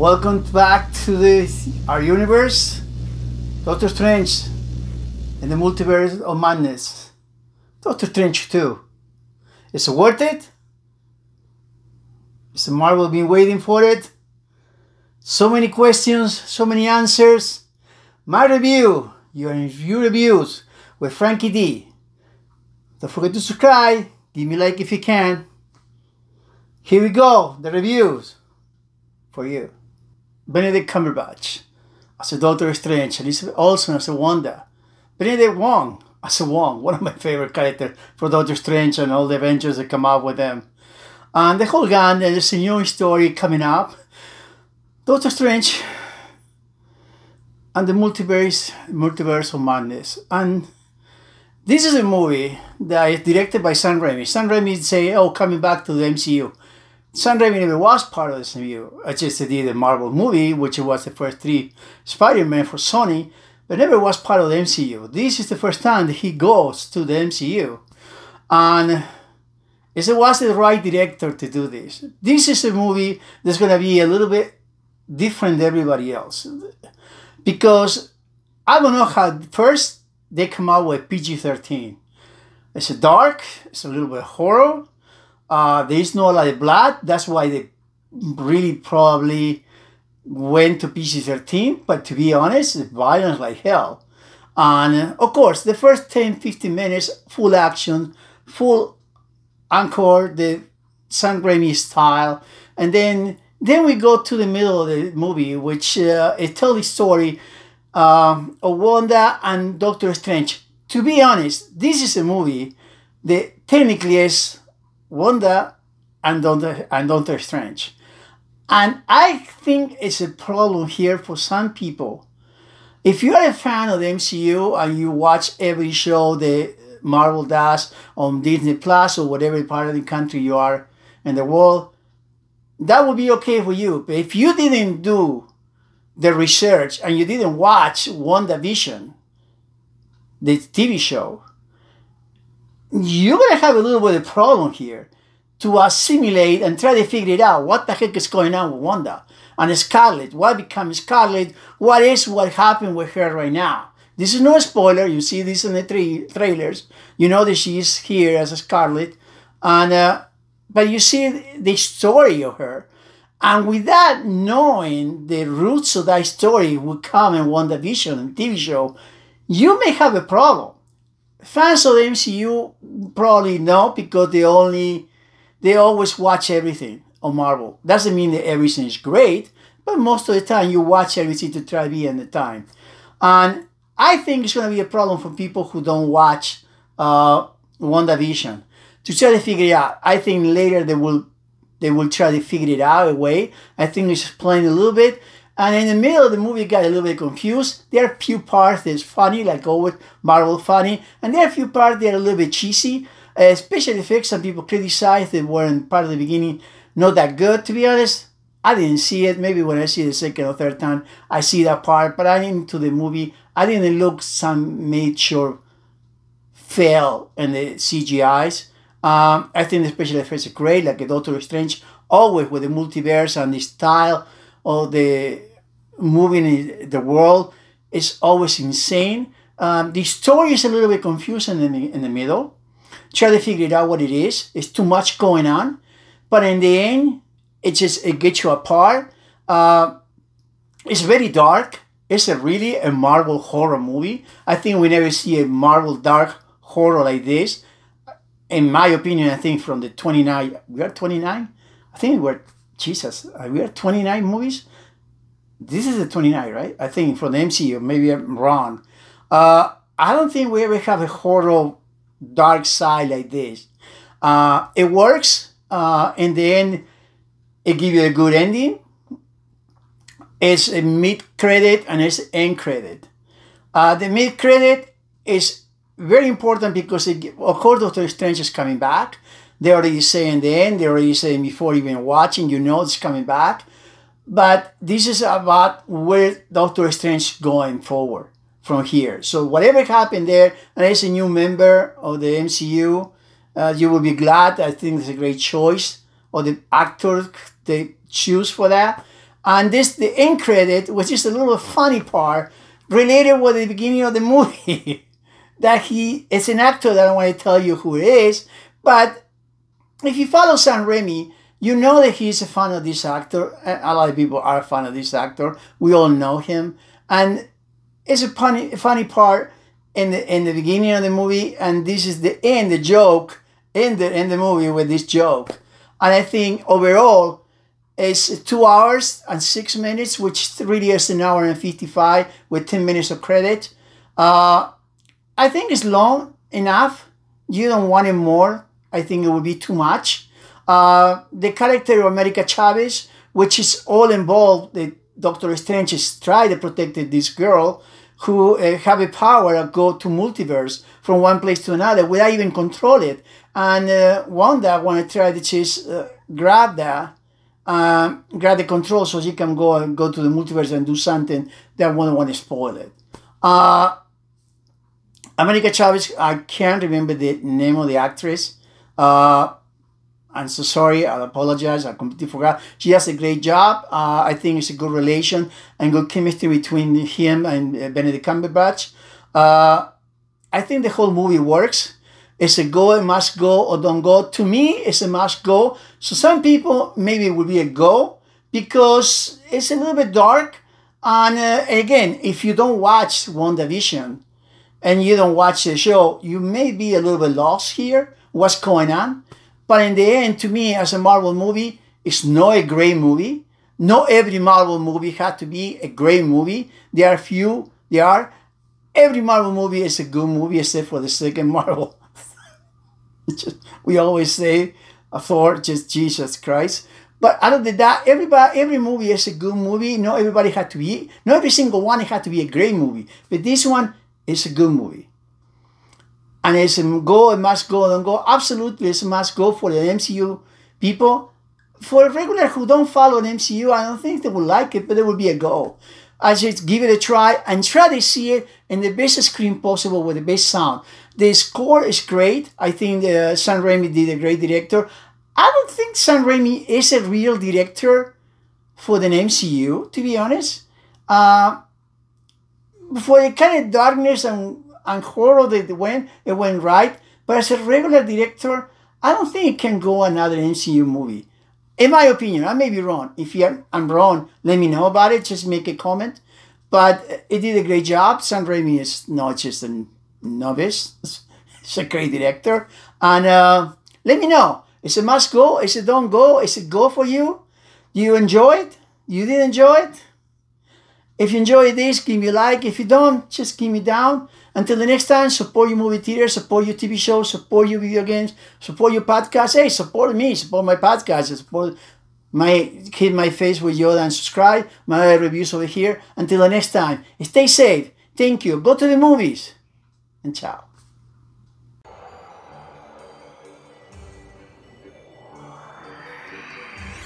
welcome back to the our universe, Doctor Strange, and the multiverse of madness. Doctor Strange too. Is it worth it? Is Marvel been waiting for it? So many questions, so many answers. My review, your review reviews with Frankie D. Don't forget to subscribe. Give me a like if you can. Here we go, the reviews for you. Benedict Cumberbatch as a Doctor Strange, Elizabeth Olsen as a Wanda, Benedict Wong as a Wong, one of my favorite characters for Doctor Strange and all the Avengers that come out with them. And the whole gang, there's a new story coming up. Doctor Strange and the multiverse, multiverse of madness. And this is a movie that is directed by Sam Raimi. Sam Raimi say, oh, coming back to the MCU. Raimi never was part of the MCU. Uh, I just did a Marvel movie, which was the first three Spider-Man for Sony, but never was part of the MCU. This is the first time that he goes to the MCU. And it was the right director to do this. This is a movie that's going to be a little bit different than everybody else. Because I don't know how, first, they come out with PG 13. It's a dark, it's a little bit horror, uh, there is no of blood. That's why they really probably went to PG 13. But to be honest, it's violence like hell. And uh, of course, the first 10 15 minutes, full action, full encore, the Sam Raimi style. And then then we go to the middle of the movie, which uh, it tells the story um, of Wanda and Doctor Strange. To be honest, this is a movie that technically is Wanda and Doctor, and Doctor Strange. And I think it's a problem here for some people. If you're a fan of the MCU and you watch every show that Marvel does on Disney Plus or whatever part of the country you are in the world, that would be okay for you. But if you didn't do the research and you didn't watch WandaVision, the TV show, you're going to have a little bit of a problem here to assimilate and try to figure it out. What the heck is going on with Wanda? And Scarlet, what becomes Scarlet? What is what happened with her right now? This is no spoiler. You see this in the tra- trailers. You know that she's here as a Scarlet. And, uh, but you see the story of her. And without knowing the roots of that story would come in WandaVision and TV show, you may have a problem fans of the MCU probably know because they only they always watch everything on Marvel. Doesn't mean that everything is great, but most of the time you watch everything to try to be in the time. And I think it's going to be a problem for people who don't watch uh, WandaVision to try to figure it out. I think later they will they will try to figure it out a way. I think it's explained a little bit. And in the middle of the movie, got a little bit confused. There are a few parts that's funny, like always Marvel funny, and there are a few parts that are a little bit cheesy. Uh, special effects, some people criticize they weren't part of the beginning not that good. To be honest, I didn't see it. Maybe when I see it the second or third time, I see that part. But I into the movie, I didn't look some major fail in the CGIs. Um, I think the special effects are great, like a Doctor Strange, always with the multiverse and the style of the moving in the world is always insane. Um, the story is a little bit confusing in the, in the middle. Try to figure it out what it is. It's too much going on, but in the end, it just it gets you apart. Uh, it's very dark. It's a really a Marvel horror movie. I think we never see a Marvel dark horror like this. In my opinion, I think from the 29, we are 29? I think we're, Jesus, we are 29 movies this is the 29, right? I think from the MCU. Maybe I'm wrong. Uh, I don't think we ever have a horror dark side like this. Uh, it works. Uh, in the end, it gives you a good ending. It's a mid credit and it's end credit. Uh, the mid credit is very important because, it, of course, Doctor Strange is coming back. They already say in the end, they already say before even watching, you know it's coming back. But this is about where Doctor Strange going forward from here. So whatever happened there, and as a new member of the MCU, uh, you will be glad. I think it's a great choice of the actor they choose for that. And this the end credit, which is a little funny part, related with the beginning of the movie. that he is an actor that I don't want to tell you who it is, but if you follow Sam Raimi, you know that he's a fan of this actor. A lot of people are a fan of this actor. We all know him, and it's a funny, funny part in the in the beginning of the movie, and this is the end, the joke in the in the movie with this joke. And I think overall, it's two hours and six minutes, which really is an hour and fifty-five with ten minutes of credit. Uh, I think it's long enough. You don't want it more. I think it would be too much. Uh, the character of America Chavez, which is all involved, the Doctor Strange is trying to protect this girl who uh, have a power to go to multiverse from one place to another without even control it. And uh, Wanda want to try to just uh, grab that, uh, grab the control so she can go and go to the multiverse and do something that won't want to spoil it. Uh, America Chavez, I can't remember the name of the actress. Uh, I'm so sorry. I apologize. I completely forgot. She has a great job. Uh, I think it's a good relation and good chemistry between him and uh, Benedict Cumberbatch. Uh, I think the whole movie works. It's a go, a must go, or don't go. To me, it's a must go. So some people maybe it would be a go because it's a little bit dark. And uh, again, if you don't watch WandaVision and you don't watch the show, you may be a little bit lost here. What's going on? But in the end, to me, as a Marvel movie, it's not a great movie. Not every Marvel movie had to be a great movie. There are few. There are. Every Marvel movie is a good movie except for the second Marvel. we always say "A Thor, just Jesus Christ. But other than that, everybody, every movie is a good movie. Not everybody had to be. Not every single one had to be a great movie. But this one is a good movie and it's go, a must go, don't go. Absolutely, it's a must go for the MCU people. For a regular who don't follow the MCU, I don't think they will like it, but it will be a go. I just give it a try and try to see it in the best screen possible with the best sound. The score is great. I think the Sam Raimi did a great director. I don't think Sam Raimi is a real director for the MCU, to be honest. Uh, for the kind of darkness and and horror that went, it went right. But as a regular director, I don't think it can go another MCU movie. In my opinion, I may be wrong. If I'm wrong, let me know about it. Just make a comment. But it did a great job. Sam Raimi is not just a novice. He's a great director. And uh, let me know. Is it must go? Is it don't go? Is it go for you? Do you enjoy it? You didn't enjoy it? If you enjoy this, give me a like. If you don't, just give me down. Until the next time, support your movie theater, support your TV shows, support your video games, support your podcast. Hey, support me, support my podcast, support my hit my face with Yoda and subscribe. My reviews over here. Until the next time, stay safe. Thank you. Go to the movies. And ciao.